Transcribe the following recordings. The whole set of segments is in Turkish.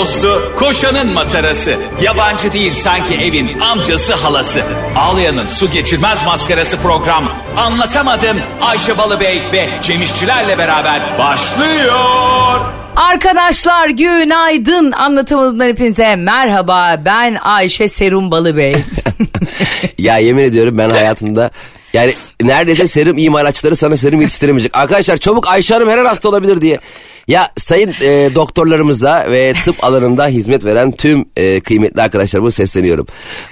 dostu, koşanın matarası. Yabancı değil sanki evin amcası halası. Ağlayan'ın su geçirmez maskarası program. Anlatamadım Ayşe Balıbey ve Cemişçilerle beraber başlıyor. Arkadaşlar günaydın. Anlatamadığımdan hepinize merhaba. Ben Ayşe Serum Balıbey. ya yemin ediyorum ben hayatımda yani neredeyse serum imalatçıları sana serum yetiştiremeyecek. Arkadaşlar çabuk Ayşe Hanım her an hasta olabilir diye. Ya sayın e, doktorlarımıza ve tıp alanında hizmet veren tüm e, kıymetli arkadaşlarıma sesleniyorum.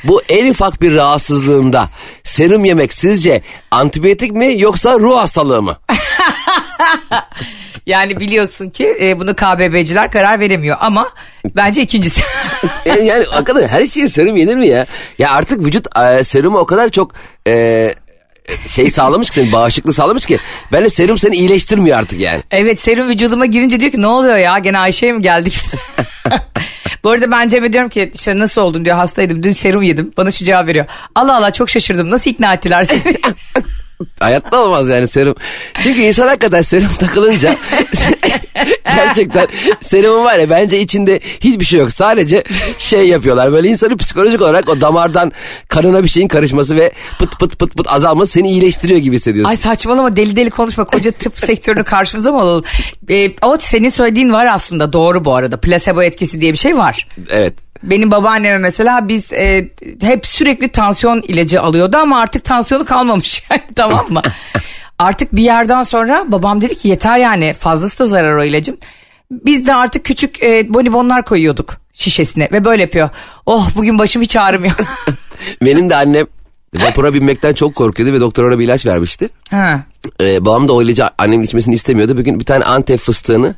Bu en ufak bir rahatsızlığında serum yemek sizce antibiyotik mi yoksa ruh hastalığı mı? yani biliyorsun ki e, bunu KBB'ciler karar veremiyor ama bence ikincisi. E, yani hakikaten her şeye serum yenir mi ya? Ya artık vücut e, serumu o kadar çok e, şey sağlamış ki senin bağışıklığı sağlamış ki. Bence serum seni iyileştirmiyor artık yani. Evet serum vücuduma girince diyor ki ne oluyor ya gene Ayşe'ye mi geldik? Bu arada ben Cem'e diyorum ki işte nasıl oldun diyor hastaydım dün serum yedim. Bana şu cevap veriyor. Allah Allah çok şaşırdım nasıl ikna ettiler seni? Hayatta olmaz yani serum. Çünkü insan hakikaten serum takılınca gerçekten serumun var ya bence içinde hiçbir şey yok. Sadece şey yapıyorlar böyle insanı psikolojik olarak o damardan kanına bir şeyin karışması ve pıt pıt pıt pıt azalması seni iyileştiriyor gibi hissediyorsun. Ay saçmalama deli deli konuşma koca tıp sektörünü karşımıza mı alalım? Ee, o senin söylediğin var aslında doğru bu arada plasebo etkisi diye bir şey var. Evet. Benim babaanneme mesela biz e, hep sürekli tansiyon ilacı alıyordu ama artık tansiyonu kalmamış yani tamam mı? artık bir yerden sonra babam dedi ki yeter yani fazlası da zarar o ilacın. Biz de artık küçük e, bonibonlar koyuyorduk şişesine ve böyle yapıyor. Oh bugün başım hiç ağrımıyor. Benim de annem vapura binmekten çok korkuyordu ve doktor ona bir ilaç vermişti. Ha. Ee, babam da o ilacı annemin içmesini istemiyordu. Bugün bir tane antep fıstığını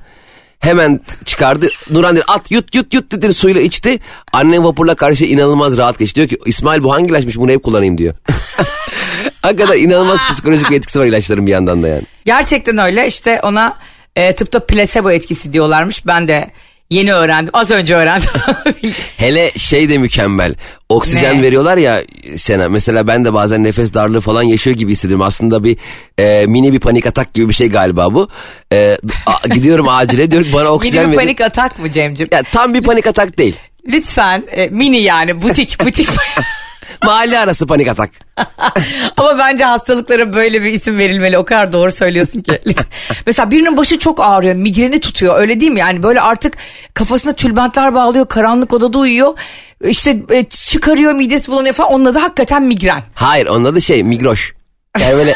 hemen çıkardı. Nuran dedi at yut yut yut dedi suyla içti. Annem vapurla karşı inanılmaz rahat geçti. Diyor ki İsmail bu hangi ilaçmış bunu hep kullanayım diyor. Hakikaten inanılmaz psikolojik bir etkisi var ilaçların bir yandan da yani. Gerçekten öyle işte ona e, tıpta plasebo etkisi diyorlarmış. Ben de yeni öğrendim az önce öğrendim. Hele şey de mükemmel. Oksijen ne? veriyorlar ya sana. Mesela ben de bazen nefes darlığı falan yaşıyor gibi hissediyorum. Aslında bir e, mini bir panik atak gibi bir şey galiba bu. E, a, gidiyorum acile diyor bana oksijen Mini bir panik atak mı Cem'ciğim? Ya, tam bir panik atak değil. Lütfen e, mini yani butik butik. Mahalle arası panik atak. Ama bence hastalıklara böyle bir isim verilmeli. O kadar doğru söylüyorsun ki. Mesela birinin başı çok ağrıyor. Migreni tutuyor. Öyle değil mi? Yani böyle artık kafasına tülbentler bağlıyor. Karanlık odada uyuyor. İşte e, çıkarıyor midesi bulanıyor falan. Onun adı hakikaten migren. Hayır onun adı şey migroş. Yani böyle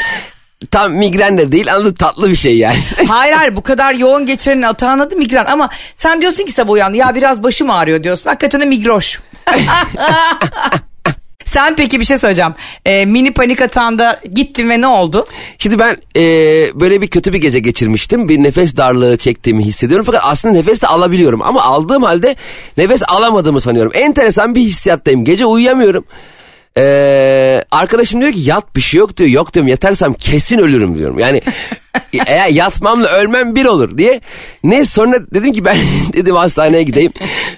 tam migren de değil anladın tatlı bir şey yani. hayır hayır bu kadar yoğun geçirenin atağın adı migren ama sen diyorsun ki sabah uyandı ya biraz başım ağrıyor diyorsun. Hakikaten migroş. Sen peki bir şey söyleyeceğim. Ee, mini panik atağında gittin ve ne oldu? Şimdi ben e, böyle bir kötü bir gece geçirmiştim. Bir nefes darlığı çektiğimi hissediyorum. Fakat aslında nefes de alabiliyorum. Ama aldığım halde nefes alamadığımı sanıyorum. Enteresan bir hissiyattayım. Gece uyuyamıyorum. Ee, arkadaşım diyor ki yat bir şey yok diyor. Yok diyorum yatarsam kesin ölürüm diyorum. Yani eğer yatmamla ölmem bir olur diye. Ne sonra dedim ki ben dedim hastaneye gideyim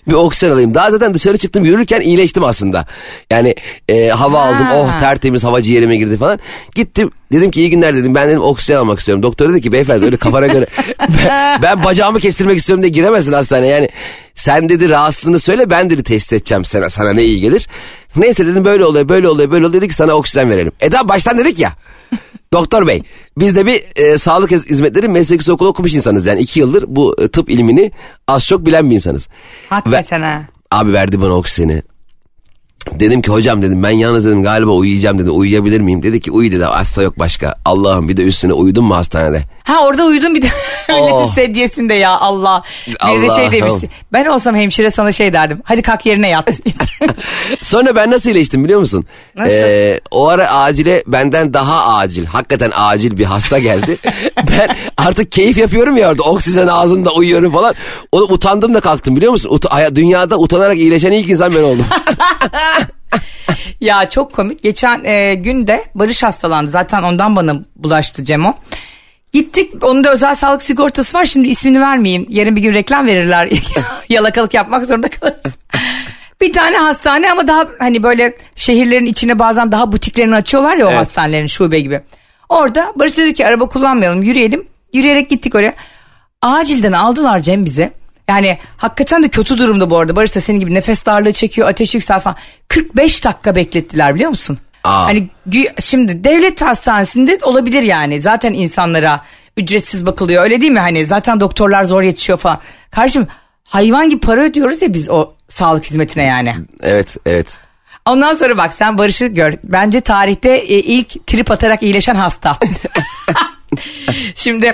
bir oksijen alayım. Daha zaten dışarı çıktım yürürken iyileştim aslında. Yani e, hava ha. aldım oh tertemiz hava ciğerime girdi falan. Gittim dedim ki iyi günler dedim ben dedim oksijen almak istiyorum. Doktor dedi ki beyefendi öyle kafana göre ben, ben bacağımı kestirmek istiyorum diye giremezsin hastaneye. Yani sen dedi rahatsızlığını söyle ben dedi test edeceğim sana, sana ne iyi gelir. Neyse dedim böyle oluyor böyle oluyor böyle oluyor dedi ki sana oksijen verelim. E daha baştan dedik ya. Doktor bey biz de bir e, sağlık hizmetleri meslek okulu okumuş insanız yani iki yıldır bu e, tıp ilmini az çok bilen bir insanız. Hakikaten ha. Abi verdi bana oksijeni. Dedim ki hocam dedim ben yalnız dedim galiba uyuyacağım dedi uyuyabilir miyim? Dedi ki uyu dedi hasta yok başka. Allah'ım bir de üstüne uyudun mu hastanede? Ha orada uyudun bir de milletin oh. sedyesinde ya Allah. Bir de şey demişti. Ben olsam hemşire sana şey derdim. Hadi kalk yerine yat. Sonra ben nasıl iyileştim biliyor musun? Nasıl? Ee, o ara acile benden daha acil hakikaten acil bir hasta geldi. ben artık keyif yapıyorum ya orada oksijen ağzımda uyuyorum falan. Onu utandım da kalktım biliyor musun? Ut- dünyada utanarak iyileşen ilk insan ben oldum. Ya çok komik. Geçen e, gün de Barış hastalandı. Zaten ondan bana bulaştı Cemo. Gittik onun da özel sağlık sigortası var şimdi ismini vermeyeyim. Yarın bir gün reklam verirler. Yalakalık yapmak zorunda kalırız. bir tane hastane ama daha hani böyle şehirlerin içine bazen daha butiklerini açıyorlar ya o evet. hastanelerin şube gibi. Orada Barış dedi ki araba kullanmayalım yürüyelim. Yürüyerek gittik oraya. Acilden aldılar Cem bize. Yani hakikaten de kötü durumda bu arada. Barış da senin gibi nefes darlığı çekiyor, ateş yüksel falan. 45 dakika beklettiler biliyor musun? Aa. Hani şimdi devlet hastanesinde olabilir yani. Zaten insanlara ücretsiz bakılıyor öyle değil mi? Hani zaten doktorlar zor yetişiyor falan. Kardeşim hayvan gibi para ödüyoruz ya biz o sağlık hizmetine yani. Evet evet. Ondan sonra bak sen Barış'ı gör. Bence tarihte e, ilk trip atarak iyileşen hasta. Şimdi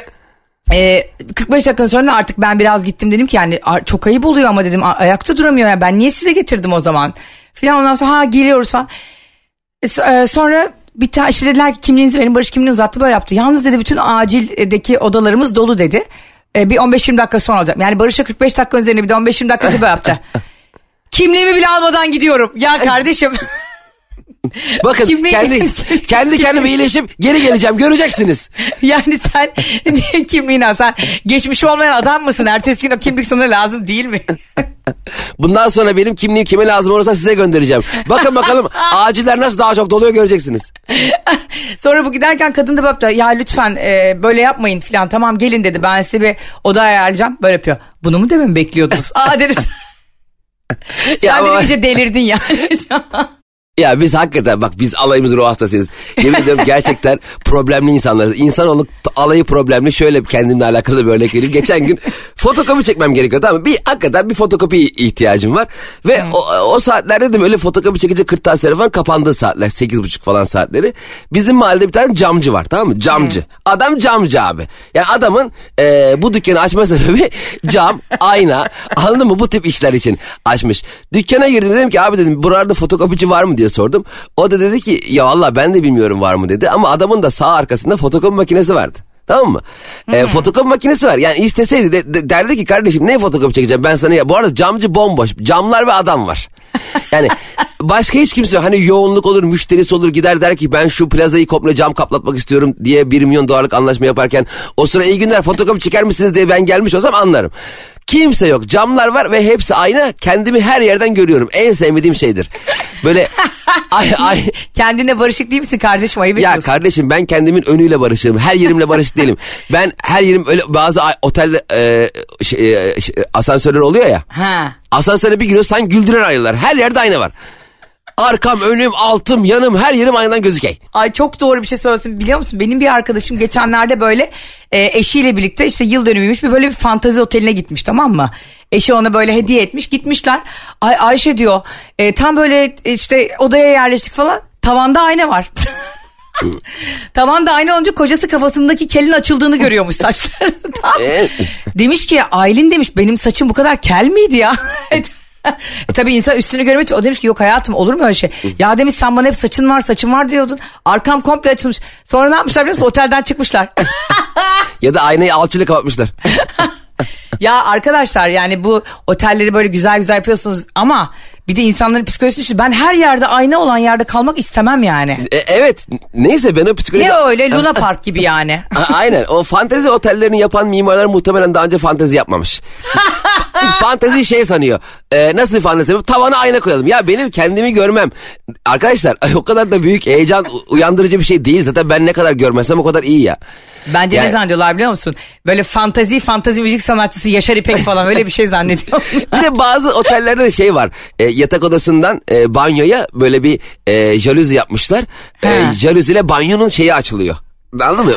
e, 45 dakika sonra artık ben biraz gittim dedim ki yani "Aa, çok ayıp oluyor ama dedim "A- ayakta duramıyor ya ben niye size getirdim o zaman filan ondan sonra ha geliyoruz falan. E, e, sonra bir tane işte dediler ki kimliğinizi verin Barış kimliğini uzattı böyle yaptı. Yalnız dedi bütün acildeki odalarımız dolu dedi. E, bir 15-20 dakika sonra olacak. Yani Barış'a 45 dakika üzerine bir de 15-20 dakika böyle yaptı. Kimliğimi bile almadan gidiyorum. Ya kardeşim. Bakın Kimliği- kendi kendi kendime iyileşip geri geleceğim göreceksiniz. Yani sen al? Sen geçmiş olmayan adam mısın? Ertesi gün o kimlik sana lazım değil mi? Bundan sonra benim kimliğim kime lazım olursa size göndereceğim. Bakın bakalım aciller nasıl daha çok doluyor göreceksiniz. Sonra bu giderken kadın da böyle ya lütfen e, böyle yapmayın filan tamam gelin dedi. Ben size bir oda ayarlayacağım. Böyle yapıyor. Bunu mu dememi bekliyordunuz? Aa dedi. Sen Ya ama- iyice delirdin yani. Ya biz hakikaten bak biz alayımızın ruh hastasıyız. Yemin ediyorum gerçekten problemli insanlarız. İnsanoğlu alayı problemli. Şöyle kendimle alakalı bir örnek vereyim. Geçen gün fotokopi çekmem gerekiyor tamam mı? Bir, hakikaten bir fotokopi ihtiyacım var. Ve o, o saatlerde dedim öyle fotokopi çekince kırtasiye falan kapandığı saatler. Sekiz buçuk falan saatleri. Bizim mahallede bir tane camcı var tamam mı? Camcı. Adam camcı abi. Yani adamın e, bu dükkanı açma sebebi cam, ayna anladın mı? Bu tip işler için açmış. Dükkana girdim dedim ki abi dedim buralarda fotokopici var mı diye sordum. O da dedi ki ya valla ben de bilmiyorum var mı dedi. Ama adamın da sağ arkasında fotokopi makinesi vardı. Tamam mı? E, fotokopi makinesi var. Yani isteseydi de, de- derdi ki kardeşim ne fotokopi çekeceğim ben sana ya. Bu arada camcı bomboş. Camlar ve adam var. Yani başka hiç kimse. Hani yoğunluk olur, müşterisi olur gider der ki ben şu plazayı komple cam kaplatmak istiyorum diye 1 milyon dolarlık anlaşma yaparken o sıra iyi günler fotokopi çeker misiniz diye ben gelmiş olsam anlarım. Kimse yok. Camlar var ve hepsi ayna. Kendimi her yerden görüyorum. En sevmediğim şeydir. Böyle ay ay Kendine barışık değil misin kardeşim? Ayıp ya ediyorsun. kardeşim ben kendimin önüyle barışığım. Her yerimle barışık değilim. Ben her yerim öyle bazı ay- otelde e, şey, e, şey, asansörler oluyor ya. Ha. Asansöre bir giriyor sanki güldüren aynalar. Her yerde ayna var. Arkam, önüm, altım, yanım her yerim aynadan gözükey. Ay çok doğru bir şey söylüyorsun biliyor musun? Benim bir arkadaşım geçenlerde böyle e, eşiyle birlikte işte yıl dönümüymüş bir böyle bir fantezi oteline gitmiş tamam mı? Eşi ona böyle hediye etmiş gitmişler. Ay Ayşe diyor e, tam böyle işte odaya yerleştik falan tavanda ayna var. Tavanda ayna olunca kocası kafasındaki kelin açıldığını görüyormuş saçları. Tamam. E, Demiş ki Aylin demiş benim saçım bu kadar kel miydi ya? e tabii insan üstünü görmek için o demiş ki yok hayatım olur mu öyle şey? Ya demiş sen bana hep saçın var saçın var diyordun. Arkam komple açılmış. Sonra ne yapmışlar biliyor musun? Otelden çıkmışlar. ya da aynayı alçıyla kapatmışlar. ya arkadaşlar yani bu otelleri böyle güzel güzel yapıyorsunuz ama bir de insanların psikolojisi düşün. Ben her yerde ayna olan yerde kalmak istemem yani. E, evet neyse ben o psikoloji... Ne öyle Luna Park gibi yani. A- Aynen o fantezi otellerini yapan mimarlar muhtemelen daha önce fantezi yapmamış. fantezi şey sanıyor. Ee, nasıl fantezi tavana ayna koyalım. Ya benim kendimi görmem. Arkadaşlar o kadar da büyük heyecan uyandırıcı bir şey değil. Zaten ben ne kadar görmesem o kadar iyi ya. Bence Yani- ne zannediyorlar biliyor musun? Böyle fantazi fantazi müzik sanatçısı Yaşar İpek falan öyle bir şey zannediyor. Bir de bazı otellerde de şey var. E, yatak odasından e, banyoya böyle bir e, jalüzi yapmışlar. E, jalüziyle banyonun şeyi açılıyor. Anladın mı?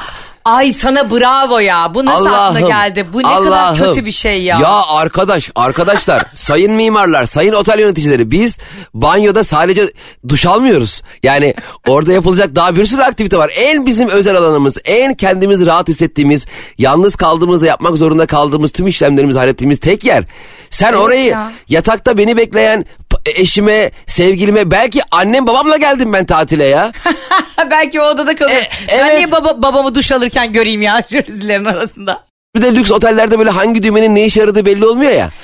Ay sana bravo ya. Bu nasıl aklına geldi? Bu ne kadar Allah'ım. kötü bir şey ya. Ya arkadaş, arkadaşlar, sayın mimarlar, sayın otel yöneticileri biz banyoda sadece duş almıyoruz. Yani orada yapılacak daha bir sürü aktivite var. En bizim özel alanımız, en kendimizi rahat hissettiğimiz, yalnız kaldığımızda yapmak zorunda kaldığımız tüm işlemlerimizi hallettiğimiz tek yer. Sen Evet orayı ya. yatakta beni bekleyen eşime, sevgilime, belki annem babamla geldim ben tatile ya. Belki o odada kalır. E, Ben evet. niye baba, babamı duş alırken göreyim ya jürizilerin arasında? Bir de lüks otellerde böyle hangi düğmenin ne işe yaradığı belli olmuyor ya.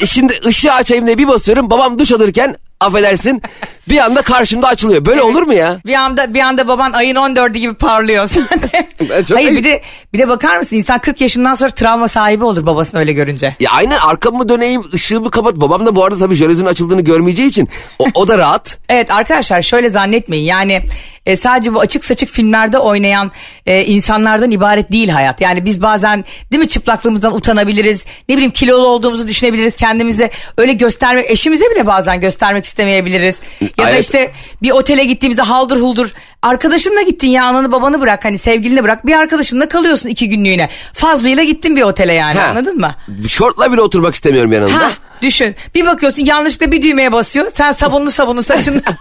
E, Şimdi ışığı açayım diye bir basıyorum. Babam duş alırken affedersin bir anda karşımda açılıyor. Böyle olur mu ya? Bir anda bir anda baban ayın 14'ü gibi parlıyor sen de. Ben çok Hayır ayıp. bir de bir de bakar mısın insan 40 yaşından sonra travma sahibi olur babasını öyle görünce. Ya aynen arkamı döneyim ışığımı kapat. Babam da bu arada tabii jölezin açıldığını görmeyeceği için o, o da rahat. Evet arkadaşlar şöyle zannetmeyin yani e, sadece bu açık saçık filmlerde oynayan e, insanlardan ibaret değil hayat. Yani biz bazen değil mi çıplaklığımızdan utanabiliriz. Ne bileyim kilolu olduğumuzu düşünebiliriz kendimize. Öyle göstermek eşimize bile bazen göstermek istemeyebiliriz. Ya da Evet. işte bir otele gittiğimizde haldır huldur arkadaşınla gittin ya ananı babanı bırak hani sevgilini bırak bir arkadaşınla kalıyorsun iki günlüğüne. Fazlıyla gittin bir otele yani Ha. anladın mı? Şortla bile oturmak istemiyorum yanında. Ha, düşün bir bakıyorsun yanlışlıkla bir düğmeye basıyor sen sabunlu sabunlu saçını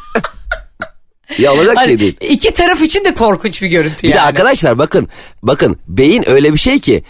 Ya olacak şey Hani değil. İki taraf için de korkunç bir görüntü Bir yani. de arkadaşlar bakın bakın beyin öyle bir şey ki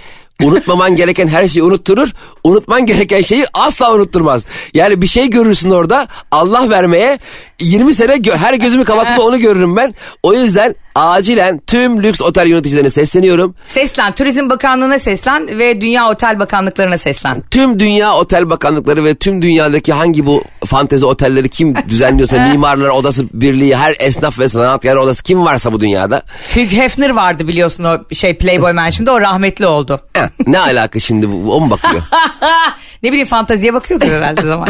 unutmaman gereken her şeyi unutturur. Unutman gereken şeyi asla unutturmaz. Yani bir şey görürsün orada Allah vermeye 20 sene her gözümü kapatıp onu görürüm ben. O yüzden acilen tüm lüks otel yöneticilerine sesleniyorum. Seslen, Turizm Bakanlığı'na seslen ve Dünya Otel Bakanlıklarına seslen. Tüm dünya otel bakanlıkları ve tüm dünyadaki hangi bu fantezi otelleri kim düzenliyorsa mimarlar odası birliği her esnaf ve sanatkar odası kim varsa bu dünyada. Hugh Hefner vardı biliyorsun o şey Playboy Mansion'da o rahmetli oldu. Ne alaka şimdi bu, o mu bakıyor? ne bileyim fanteziye bakıyordur herhalde zaman.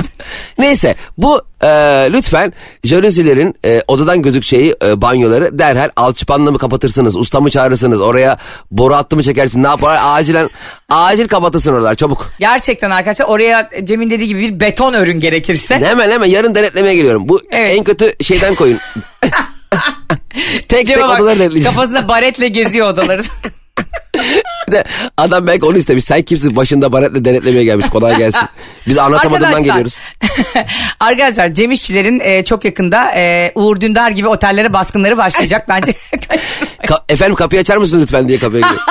Neyse bu e, lütfen jölezilerin e, odadan gözükeceği e, banyoları derhal alçıpanla mı kapatırsınız, usta mı çağırırsınız, oraya boru hattı mı çekersin, ne yapar? Acilen acil kapatırsın oralar çabuk. Gerçekten arkadaşlar oraya Cem'in dediği gibi bir beton örün gerekirse. Hemen hemen yarın denetlemeye geliyorum. Bu Evet. en kötü şeyden koyun. tek tek Cem'e bak, odaları denetleyeceğim. kafasında baretle geziyor odaları. Adam belki onu istemiş. Sen kimsin başında baretle denetlemeye gelmiş. Kolay gelsin. Biz anlatamadığından Arkadaşlar- geliyoruz. Arkadaşlar Cem İşçilerin e, çok yakında e, Uğur Dündar gibi otellere baskınları başlayacak. Bence kaçırmayın. Ka- efendim kapıyı açar mısın lütfen diye kapıya gidiyor.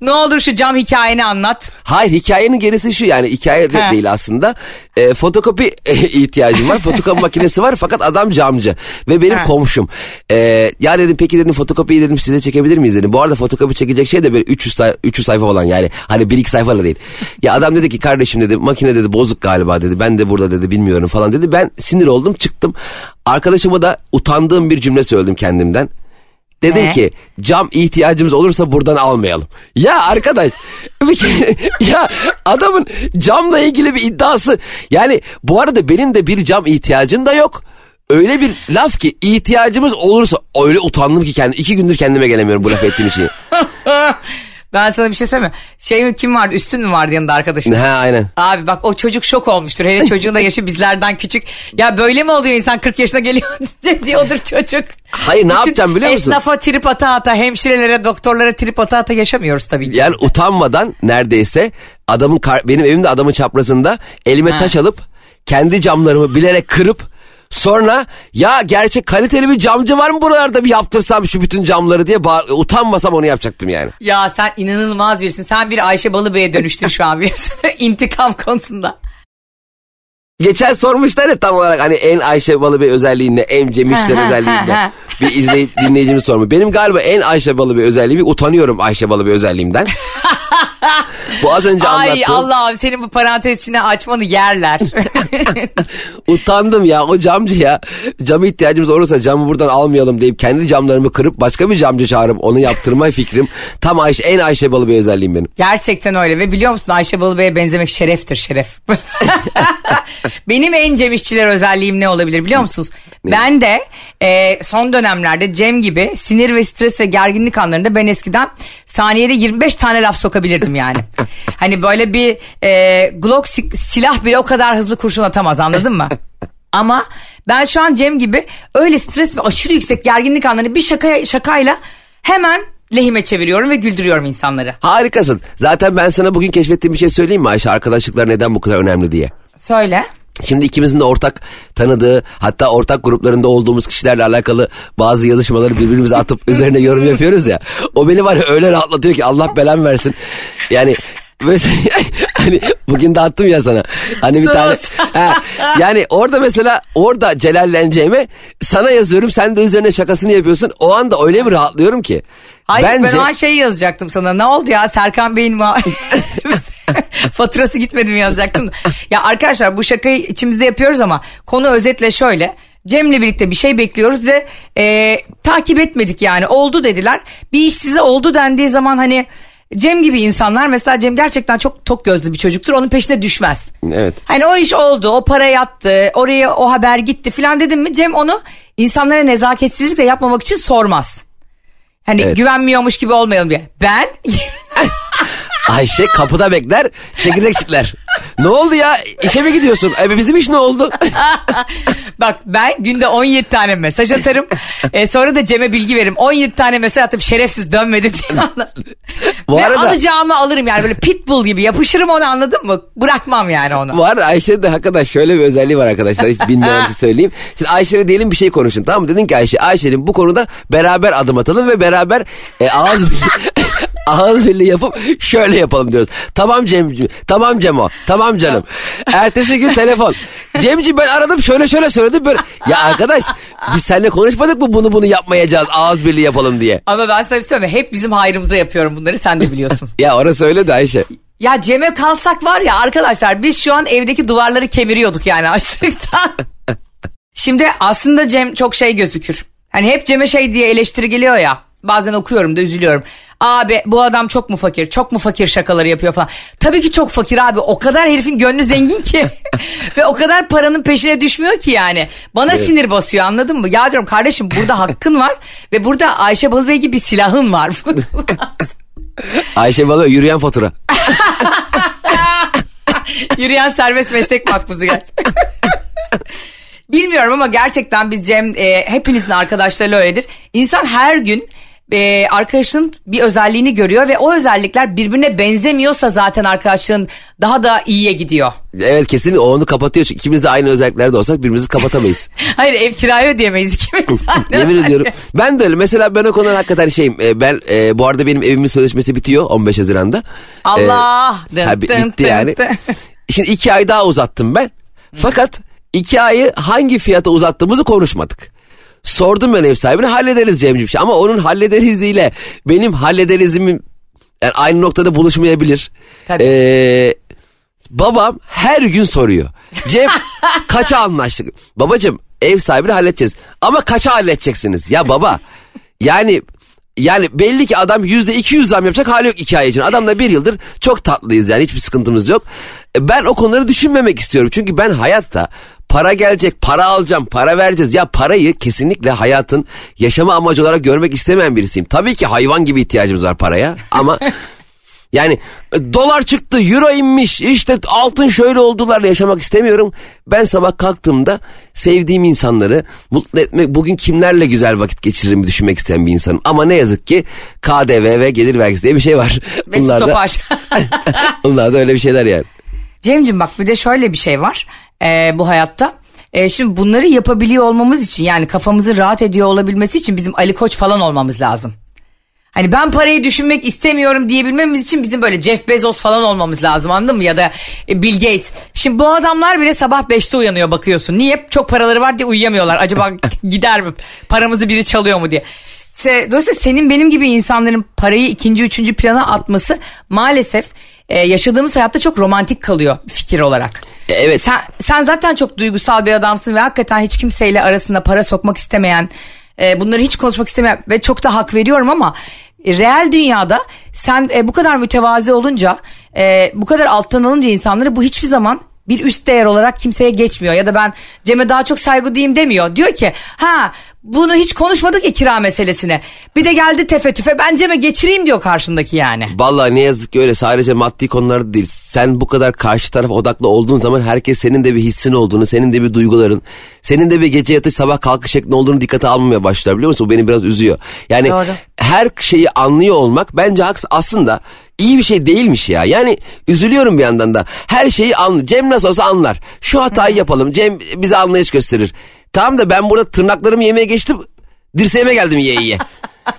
Ne olur şu cam hikayeni anlat. Hayır hikayenin gerisi şu yani hikaye de He. değil aslında. E, fotokopi ihtiyacım var. Fotokopi makinesi var fakat adam camcı ve benim He. komşum. E, ya dedim peki dedim fotokopiyi dedim size çekebilir miyiz dedim. Bu arada fotokopi çekecek şey de böyle 300, say- 300 sayfa olan yani hani 1-2 sayfalı değil. Ya adam dedi ki kardeşim dedi makine dedi bozuk galiba dedi. Ben de burada dedi bilmiyorum falan dedi. Ben sinir oldum çıktım. Arkadaşıma da utandığım bir cümle söyledim kendimden. Dedim Ne? ki cam ihtiyacımız olursa buradan almayalım. Ya arkadaş ya adamın camla ilgili bir iddiası. Yani bu arada benim de bir cam ihtiyacım da yok. Öyle bir laf ki ihtiyacımız olursa öyle utandım ki kendi iki gündür kendime gelemiyorum bu laf ettiğim şeyi. Ben sana bir şey söyleyeyim mi? Şey mi kim vardı üstün mü vardı yanında arkadaşın? ha aynen. Abi bak o çocuk şok olmuştur. Hele çocuğun da yaşı bizlerden küçük. Ya böyle mi oluyor insan 40 yaşına geliyor diyordur çocuk. Hayır, ne yapacağım biliyor musun? Esnafa trip ata ata, hemşirelere, doktorlara trip ata ata yaşamıyoruz tabii ki. Yani utanmadan neredeyse adamın benim evimde adamın çaprazında elime Ha. taş alıp kendi camlarımı bilerek kırıp sonra ya gerçek kaliteli bir camcı var mı buralarda bir yaptırsam şu bütün camları diye bağır- utanmasam onu yapacaktım yani. Ya sen inanılmaz birisin. Sen bir Ayşe Balıbey'e dönüştün şu an biliyorsun. İntikam konusunda. Geçen sormuşlar ya tam olarak hani en Ayşe Balıbey özelliğin ne, en Cem İşler Ha, ha, özelliğin ha, ne. ha. Bir izley dinleyicimiz sormuş. Benim galiba en Ayşe Balıbey özelliği utanıyorum Ayşe Balıbey özelliğimden. Bu az önce Ay anlattığım. Allah'ım senin bu parantez içine açmanı yerler. Utandım ya o camcı ya. Cama ihtiyacımız olursa camı buradan almayalım deyip kendi camlarımı kırıp başka bir camcı çağırıp onu yaptırma fikrim. Tam Ayşe, en Ayşe balı bir özelliğim benim. Gerçekten öyle ve biliyor musun Ayşe Balıbey'e benzemek şereftir şeref. Benim en Cem İşçiler özelliğim ne olabilir biliyor musunuz? Ben de e, son dönemlerde Cem gibi sinir ve stres ve gerginlik anlarında ben eskiden saniyede 25 tane laf sokabilirdim yani. hani böyle bir e, Glock si- silah bile o kadar hızlı kurşun atamaz anladın mı? Ama ben şu an Cem gibi öyle stres ve aşırı yüksek gerginlik anlarını bir şaka şakayla hemen lehime çeviriyorum ve güldürüyorum insanları. Harikasın. Zaten ben sana bugün keşfettiğim bir şey söyleyeyim mi Ayşe? Arkadaşlıklar neden bu kadar önemli diye. Söyle. Şimdi ikimizin de ortak tanıdığı hatta ortak gruplarında olduğumuz kişilerle alakalı bazı yazışmaları birbirimize atıp üzerine yorum yapıyoruz ya. O beni var ya öyle rahatlatıyor ki Allah belamı versin. Yani mesela hani bugün de attım ya sana. Hani bir tane. Ha, yani orada mesela orada celalleneceğime sana yazıyorum sen de üzerine şakasını yapıyorsun. O anda öyle bir rahatlıyorum ki. Hayır Bence ben o an şey yazacaktım sana. Ne oldu ya Serkan Bey'in Faturası gitmedi mi yazacaktım. ya arkadaşlar bu şakayı içimizde yapıyoruz ama konu özetle şöyle. Cem'le birlikte bir şey bekliyoruz ve e, takip etmedik yani oldu dediler. Bir iş size oldu dendiği zaman hani Cem gibi insanlar mesela Cem gerçekten çok tok gözlü bir çocuktur onun peşine düşmez. Evet. Hani o iş oldu, o para yattı, oraya o haber gitti filan dedim mi Cem onu insanlara nezaketsizlikle yapmamak için sormaz. Hani Evet. güvenmiyormuş gibi olmayalım diye. Ben Ayşe kapıda bekler çekirdek çitler. Ne oldu ya işe mi gidiyorsun? E bizim iş ne oldu? bak ben günde 17 tane mesaj atarım. E, sonra da Cem'e bilgi veririm. 17 tane mesaj atıp şerefsiz dönmedi diye anlatırım. Bu Ve arada- alacağımı alırım yani böyle pitbull gibi yapışırım onu anladın mı? Bırakmam yani onu. Bu arada Ayşe'nin de hakikaten şöyle bir özelliği var arkadaşlar. Hiç bilmeyen için söyleyeyim. Şimdi Ayşe'yle diyelim bir şey konuşun tamam mı? Dedin ki Ayşe, Ayşe'nin bu konuda beraber adım atalım ve beraber e, ağız ağız birliği yapıp şöyle yapalım diyoruz. Tamam Cemciğim, tamam Cemo, tamam canım. Ertesi gün telefon. Cemciğim ben aradım şöyle şöyle söyledim böyle. Ya arkadaş biz seninle konuşmadık mı bunu bunu yapmayacağız ağız birliği yapalım diye. Ama ben sana bir şey söyleyeyim? Hep bizim hayrımıza yapıyorum bunları sen de biliyorsun. Ya orası öyle de Ayşe. Ya Cem'e kalsak var ya arkadaşlar biz şu an evdeki duvarları kemiriyorduk yani açlıktan. Şimdi aslında Cem çok şey gözükür. Hani hep Cem'e şey diye eleştiri geliyor ya. Bazen okuyorum da üzülüyorum. Abi bu adam çok mu fakir? Çok mu fakir şakaları yapıyor falan. Tabii ki çok fakir abi. O kadar herifin gönlü zengin ki. Ve o kadar paranın peşine düşmüyor ki yani. Bana sinir basıyor anladın mı? Ya diyorum kardeşim burada hakkın var. Ve burada Ayşe Balıbey gibi bir silahın var. Ayşe Balı yürüyen fatura. Yürüyen serbest meslek makbuzu gerçekten. Bilmiyorum ama gerçekten biz Cem e, hepinizin arkadaşlarıyla öyledir. İnsan her gün e, arkadaşının bir özelliğini görüyor ve o özellikler birbirine benzemiyorsa zaten arkadaşlığın daha da iyiye gidiyor. Evet kesin onu kapatıyor. Çünkü ikimiz de aynı özelliklerde olsak birbirimizi kapatamayız. Hayır ev kirayı ödeyemeyiz ikimiz. Yemin ediyorum. Ben de öyle. Mesela ben o konuda hakikaten şeyim. e, ben e, bu arada benim evimin sözleşmesi bitiyor 15 Haziran'da. Allah. E, Dın ha, bitti dın yani. dın. Şimdi iki ay daha uzattım ben. Fakat iki ayı hangi fiyata uzattığımızı konuşmadık. Sordum ben ev sahibine hallederiz Cemciğim. Ama onun hallederiziyle benim hallederizimim yani aynı noktada buluşmayabilir. Tabii. Ee, babam her gün soruyor. Cem kaça anlaştık? Babacım ev sahibini halledeceğiz. Ama kaça halledeceksiniz? Ya baba yani yani belli ki adam yüzde iki yüz zam yapacak hali yok iki ay için. Adamla bir yıldır çok tatlıyız yani hiçbir sıkıntımız yok. E, Ben o konuları düşünmemek istiyorum. Çünkü ben hayatta para gelecek, para alacağım, para vereceğiz. Ya parayı kesinlikle hayatın yaşama amacı olarak görmek istemeyen birisiyim. Tabii ki hayvan gibi ihtiyacımız var paraya ama yani e, dolar çıktı, euro inmiş, işte altın şöyle oldularla yaşamak istemiyorum. Ben sabah kalktığımda sevdiğim insanları mutlu etmek, bugün kimlerle güzel vakit geçiririm düşünmek isteyen bir insanım. Ama ne yazık ki KDV ve gelir vergisi diye bir şey var. Mesut Bunlar da, bunlar da öyle bir şeyler yani. Cemcim bak bir de şöyle bir şey var e, bu hayatta. E, şimdi bunları yapabiliyor olmamız için yani kafamızın rahat ediyor olabilmesi için bizim Ali Koç falan olmamız lazım. Hani ben parayı düşünmek istemiyorum diyebilmemiz için bizim böyle Jeff Bezos falan olmamız lazım anladın mı? Ya da e, Bill Gates. Şimdi bu adamlar bile sabah 5'te uyanıyor bakıyorsun. Niye? Çok paraları var diye uyuyamıyorlar. Acaba gider mi? Paramızı biri çalıyor mu diye. Dolayısıyla senin benim gibi insanların parayı ikinci, üçüncü plana atması maalesef e, yaşadığımız hayatta çok romantik kalıyor fikir olarak. Evet. Sen, sen zaten çok duygusal bir adamsın ve hakikaten hiç kimseyle arasında para sokmak istemeyen, e, bunları hiç konuşmak istemeyen ve çok da hak veriyorum ama e, reel dünyada sen e, bu kadar mütevazi olunca, e, bu kadar alttan alınca insanları bu hiçbir zaman bir üst değer olarak kimseye geçmiyor. Ya da ben Cem'e daha çok saygı duyayım demiyor. Diyor ki ha bunu hiç konuşmadık ya kira meselesine. Bir de geldi tefe tüfe ben Cem'e geçireyim diyor karşındaki yani. Vallahi ne yazık ki öyle sadece maddi konularda değil. Sen bu kadar karşı taraf odaklı olduğun zaman herkes senin de bir hissin olduğunu, senin de bir duyguların, senin de bir gece yatış sabah kalkış şeklinde olduğunu dikkate almamaya başlar biliyor musun? Bu beni biraz üzüyor. Yani Doğru. her şeyi anlıyor olmak bence aslında iyi bir şey değilmiş ya. Yani üzülüyorum bir yandan da. Her şeyi anlıyor. Cem nasıl olsa anlar. Şu hatayı yapalım. Cem bize anlayış gösterir. Tamam da ben burada tırnaklarımı yemeye geçtim. Dirseğime geldim yiye yiye.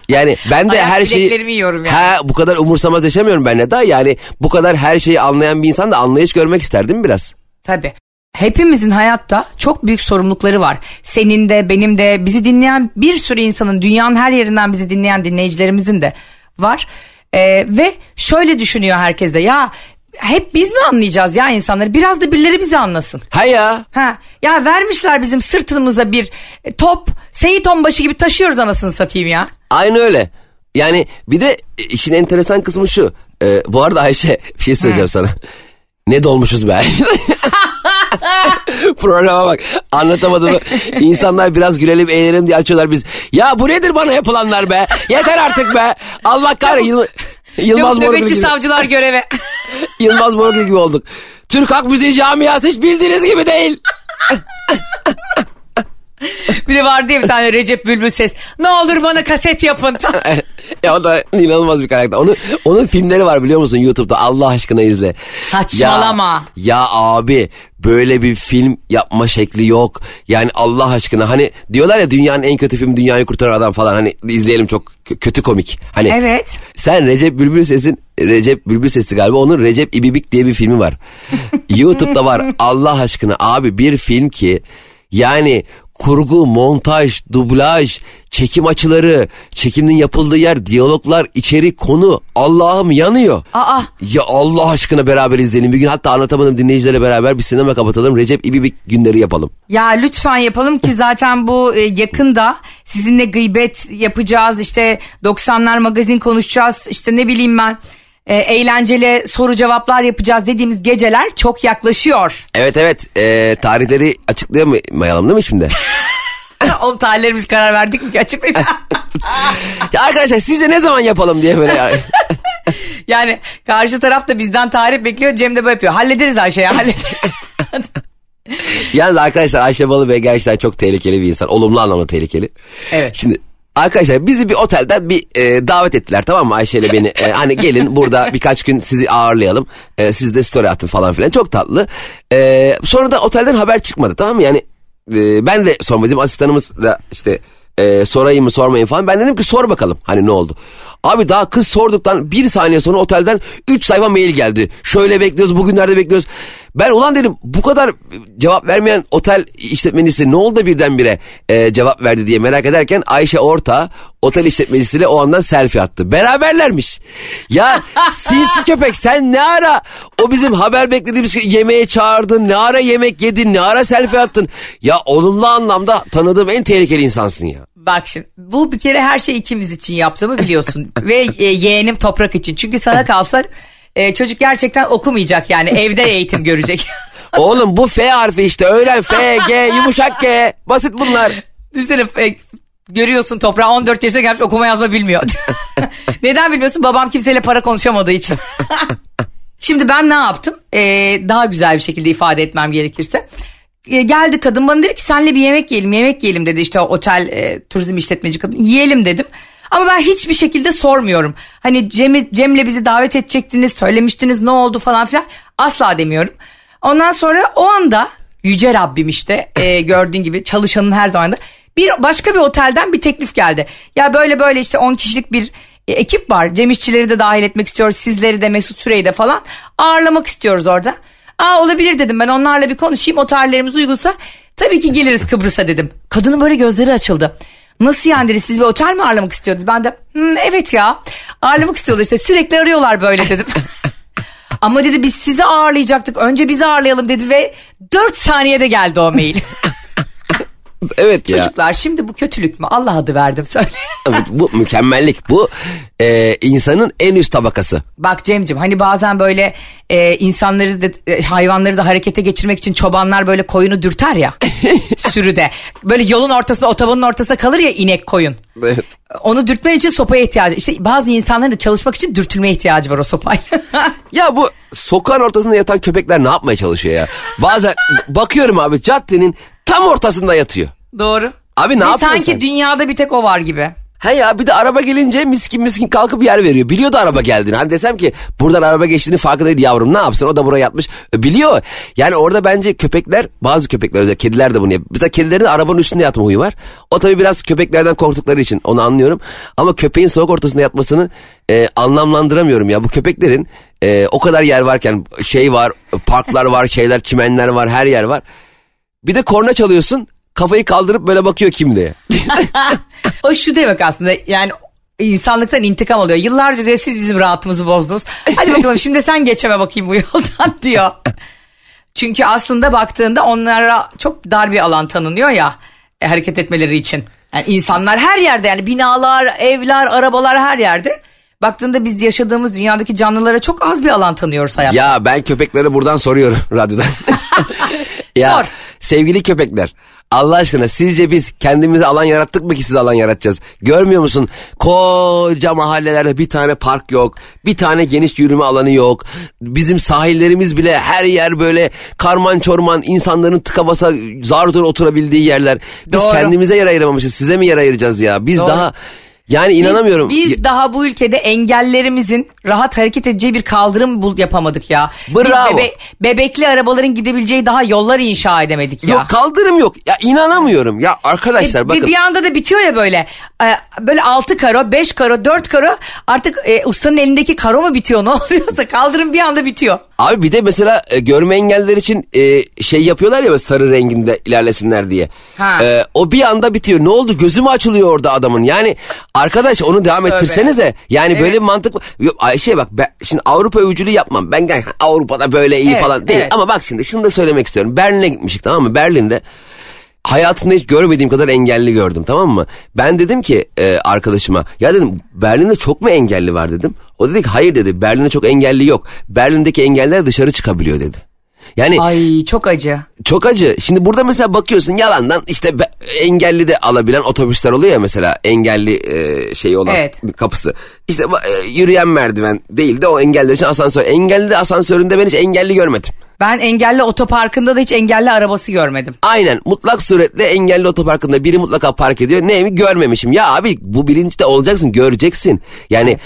Yani ben de Ayak her şeyi... yiyorum yani. Ha, bu kadar umursamaz yaşamıyorum ben de daha. Yani bu kadar her şeyi anlayan bir insan da anlayış görmek ister değil mi biraz? Tabii. Hepimizin hayatta çok büyük sorumlulukları var. Senin de benim de bizi dinleyen bir sürü insanın dünyanın her yerinden bizi dinleyen dinleyicilerimizin de var. Ee, ve şöyle düşünüyor herkes de ya hep biz mi anlayacağız ya insanları? Biraz da birileri bizi anlasın. Ha ya. Ha ya vermişler bizim sırtımıza bir e, top. Seyit onbaşı gibi taşıyoruz anasını satayım ya. Aynı öyle. Yani bir de işin enteresan kısmı şu. Ee, bu arada Ayşe bir şey söyleyeceğim sana. Ne dolmuşuz be. Programa bak anlatamadım. İnsanlar biraz gülelim eğlenelim diye açıyorlar biz. Ya bu nedir bana yapılanlar be? Yeter artık be. Allah kahretsin. Yıl, Yılmaz Çabuk nöbetçi gibi. savcılar göreve. Yılmaz Morgül gibi olduk. Türk Halk Müziği camiası hiç bildiğiniz gibi değil. bir de vardı ya bir tane Recep Bülbül ses. Ne olur bana kaset yapın. ya o da inanılmaz bir karakter. Onu, onun filmleri var biliyor musun YouTube'da Allah aşkına izle. Saçmalama. Ya, ya abi böyle bir film yapma şekli yok. Yani Allah aşkına hani diyorlar ya dünyanın en kötü filmi dünyayı kurtaran adam falan hani izleyelim çok kö- kötü komik. Hani Evet. sen Recep Bülbül Ses'in Recep Bülbül Sesi galiba onun Recep İbibik diye bir filmi var. YouTube'da var Allah aşkına abi bir film ki yani kurgu, montaj, dublaj, çekim açıları, çekimin yapıldığı yer, diyaloglar, içerik, konu Allah'ım yanıyor. Aa. Ya Allah aşkına beraber izleyelim. Bir gün hatta anlatamadım dinleyicilerle beraber bir sinema kapatalım. Recep İbibik günleri yapalım. Ya lütfen yapalım ki zaten bu e, yakında sizinle gıybet yapacağız. İşte 90'lar magazin konuşacağız. İşte ne bileyim ben e, eğlenceli soru cevaplar yapacağız dediğimiz geceler çok yaklaşıyor. Evet evet e, tarihleri açıklayamayalım değil mi şimdi? o tarihlerimiz karar verdik mi ki açıklayın. ya arkadaşlar sizce ne zaman yapalım diye böyle yani. yani karşı taraf da bizden tarih bekliyor. Cem de böyle yapıyor. Hallederiz Ayşe ya hallederiz. Yalnız arkadaşlar Ayşe Balıbey gerçekten çok tehlikeli bir insan. Olumlu anlamda tehlikeli. Evet. Şimdi arkadaşlar bizi bir otelden bir e, davet ettiler tamam mı Ayşe ile beni. E, hani gelin burada birkaç gün sizi ağırlayalım. E, siz de story atın falan filan. Çok tatlı. E, sonra da otelden haber çıkmadı tamam mı? Yani e, ben de sormadım. Bizim asistanımız da işte e, sorayım mı sormayın falan. Ben dedim ki sor bakalım hani ne oldu. Abi daha kız sorduktan bir saniye sonra otelden 3 sayfa mail geldi. Şöyle bekliyoruz bugünlerde bekliyoruz. Ben ulan dedim bu kadar cevap vermeyen otel işletmenisi ne oldu da birdenbire e, cevap verdi diye merak ederken Ayşe Orta otel işletmecisiyle o andan selfie attı. Beraberlermiş. Ya sinsi köpek sen ne ara o bizim haber beklediğimiz şey yemeğe çağırdın ne ara yemek yedin ne ara selfie attın. Ya olumlu anlamda tanıdığım en tehlikeli insansın ya. Bak şimdi bu bir kere her şey ikimiz için yaptığımı biliyorsun. Ve e, yeğenim toprak için. Çünkü sana kalsa e, çocuk gerçekten okumayacak yani evde eğitim görecek. Oğlum bu F harfi işte öğren F, G, yumuşak G. Basit bunlar. Düşünsene e, görüyorsun toprağı 14 yaşına gelmiş okuma yazma bilmiyor. Neden bilmiyorsun? Babam kimseyle para konuşamadığı için. Şimdi ben ne yaptım? Ee, daha güzel bir şekilde ifade etmem gerekirse. Ee, geldi kadın bana dedi ki senle bir yemek yiyelim yemek yiyelim dedi işte otel e, turizm işletmeci kadın yiyelim dedim. Ama ben hiçbir şekilde sormuyorum. Hani Cem, Cem'le bizi davet edecektiniz söylemiştiniz ne oldu falan filan asla demiyorum. Ondan sonra o anda yüce Rabbim işte e, gördüğün gibi çalışanın her zaman da bir başka bir otelden bir teklif geldi. Ya böyle böyle işte 10 kişilik bir e, ekip var. Cem işçileri de dahil etmek istiyoruz. Sizleri de Mesut Süreyi de falan ağırlamak istiyoruz orada. Aa olabilir dedim ben onlarla bir konuşayım. Otellerimiz uygunsa tabii ki geliriz Kıbrıs'a dedim. Kadının böyle gözleri açıldı. Nasıl yani dedi siz bir otel mi ağırlamak istiyordu? Ben de "Hmm, evet ya ağırlamak istiyordu işte sürekli arıyorlar böyle dedim. Ama dedi biz sizi ağırlayacaktık önce bizi ağırlayalım dedi ve 4 saniyede geldi o mail. Evet ya. Çocuklar şimdi bu kötülük mü? Allah adı verdim söyle. Evet, bu mükemmellik. Bu e, insanın en üst tabakası. Bak Cem'cim hani bazen böyle e, insanları da e, hayvanları da harekete geçirmek için çobanlar böyle koyunu dürter ya sürüde. Böyle yolun ortasında otobanın ortasında kalır ya inek koyun. Evet. Onu dürtmen için sopaya ihtiyacı. İşte bazı insanların da çalışmak için dürtülmeye ihtiyacı var o sopayla. Ya bu sokağın ortasında yatan köpekler ne yapmaya çalışıyor ya? Bazen bakıyorum abi caddenin tam ortasında yatıyor. Doğru. Abi ne Ve yapıyorsun sanki sen? dünyada bir tek o var gibi. He ya bir de araba gelince miskin miskin kalkıp yer veriyor. Biliyor da araba geldiğini. Hani desem ki buradan araba geçtiğini farkındaydı yavrum ne yapsın o da buraya yatmış. E, Biliyor. Yani orada bence köpekler bazı köpekler özellikle kediler de bunu yapıyor. Mesela kedilerin arabanın üstünde yatma huyu var. O tabii biraz köpeklerden korktukları için onu anlıyorum. Ama köpeğin sokak ortasında yatmasını e, anlamlandıramıyorum ya. Bu köpeklerin e, o kadar yer varken şey var parklar var şeyler çimenler var her yer var. Bir de korna çalıyorsun kafayı kaldırıp böyle bakıyor kim diye. O şu demek aslında yani insanlıktan intikam alıyor. Yıllarca diyor siz bizim rahatımızı bozdunuz. Hadi bakalım şimdi sen geçeme bakayım bu yoldan diyor. Çünkü aslında baktığında onlara çok dar bir alan tanınıyor ya e, hareket etmeleri için. Yani insanlar her yerde yani binalar, evler, arabalar her yerde. Baktığında biz yaşadığımız dünyadaki canlılara çok az bir alan tanıyoruz hayatta. Ya ben köpeklere buradan soruyorum radyodan. ya Sor. Sevgili köpekler Allah aşkına sizce biz kendimize alan yarattık mı ki siz alan yaratacağız? Görmüyor musun? Koca mahallelerde bir tane park yok. Bir tane geniş yürüme alanı yok. Bizim sahillerimiz bile her yer böyle karman çorman insanların tıka basa zar zor oturabildiği yerler. Biz Doğru. kendimize yer ayıramamışız. Size mi yer ayıracağız ya? Biz Doğru. daha yani inanamıyorum. Biz, biz daha bu ülkede engellerimizin rahat hareket edeceği bir kaldırım bul yapamadık ya. Bravo. Biz bebe- bebekli arabaların gidebileceği daha yollar inşa edemedik ya. Yok kaldırım yok. Ya inanamıyorum. Ya arkadaşlar E, bakın. Bir, bir anda da bitiyor ya böyle. E, böyle 6 karo, 5 karo, 4 karo. Artık e, ustanın elindeki karo mu bitiyor ne oluyorsa kaldırım bir anda bitiyor. Abi bir de mesela e, görme engelliler için e, şey yapıyorlar ya böyle sarı renginde ilerlesinler diye. Ha. E, o bir anda bitiyor. Ne oldu? Gözü mü açılıyor orada adamın? Yani arkadaş onu devam Tövbe. ettirsenize. Yani böyle Evet. bir mantık Ayşe bak ben, şimdi Avrupa övücülüğü yapmam. Ben gel Avrupa'da böyle iyi Evet, falan değil. evet. Ama bak şimdi şunu da söylemek istiyorum. Berlin'e gitmiştik tamam mı? Berlin'de hayatımda hiç görmediğim kadar engelli gördüm tamam mı? Ben dedim ki e, arkadaşıma ya dedim Berlin'de çok mu engelli var dedim. O dedi ki hayır dedi Berlin'de çok engelli yok. Berlin'deki engelliler dışarı çıkabiliyor dedi. Yani Ay çok acı. çok acı. Şimdi burada mesela bakıyorsun yalandan işte engelli de alabilen otobüsler oluyor ya mesela engelli e, şey olan Evet. kapısı. İşte e, yürüyen merdiven değil de o engelliler için asansör. Engelli asansöründe ben hiç engelli görmedim. Ben engelli otoparkında da hiç engelli arabası görmedim. Aynen mutlak suretle engelli otoparkında biri mutlaka park ediyor. Ne mi görmemişim. Ya abi bu bilinçte olacaksın göreceksin. Yani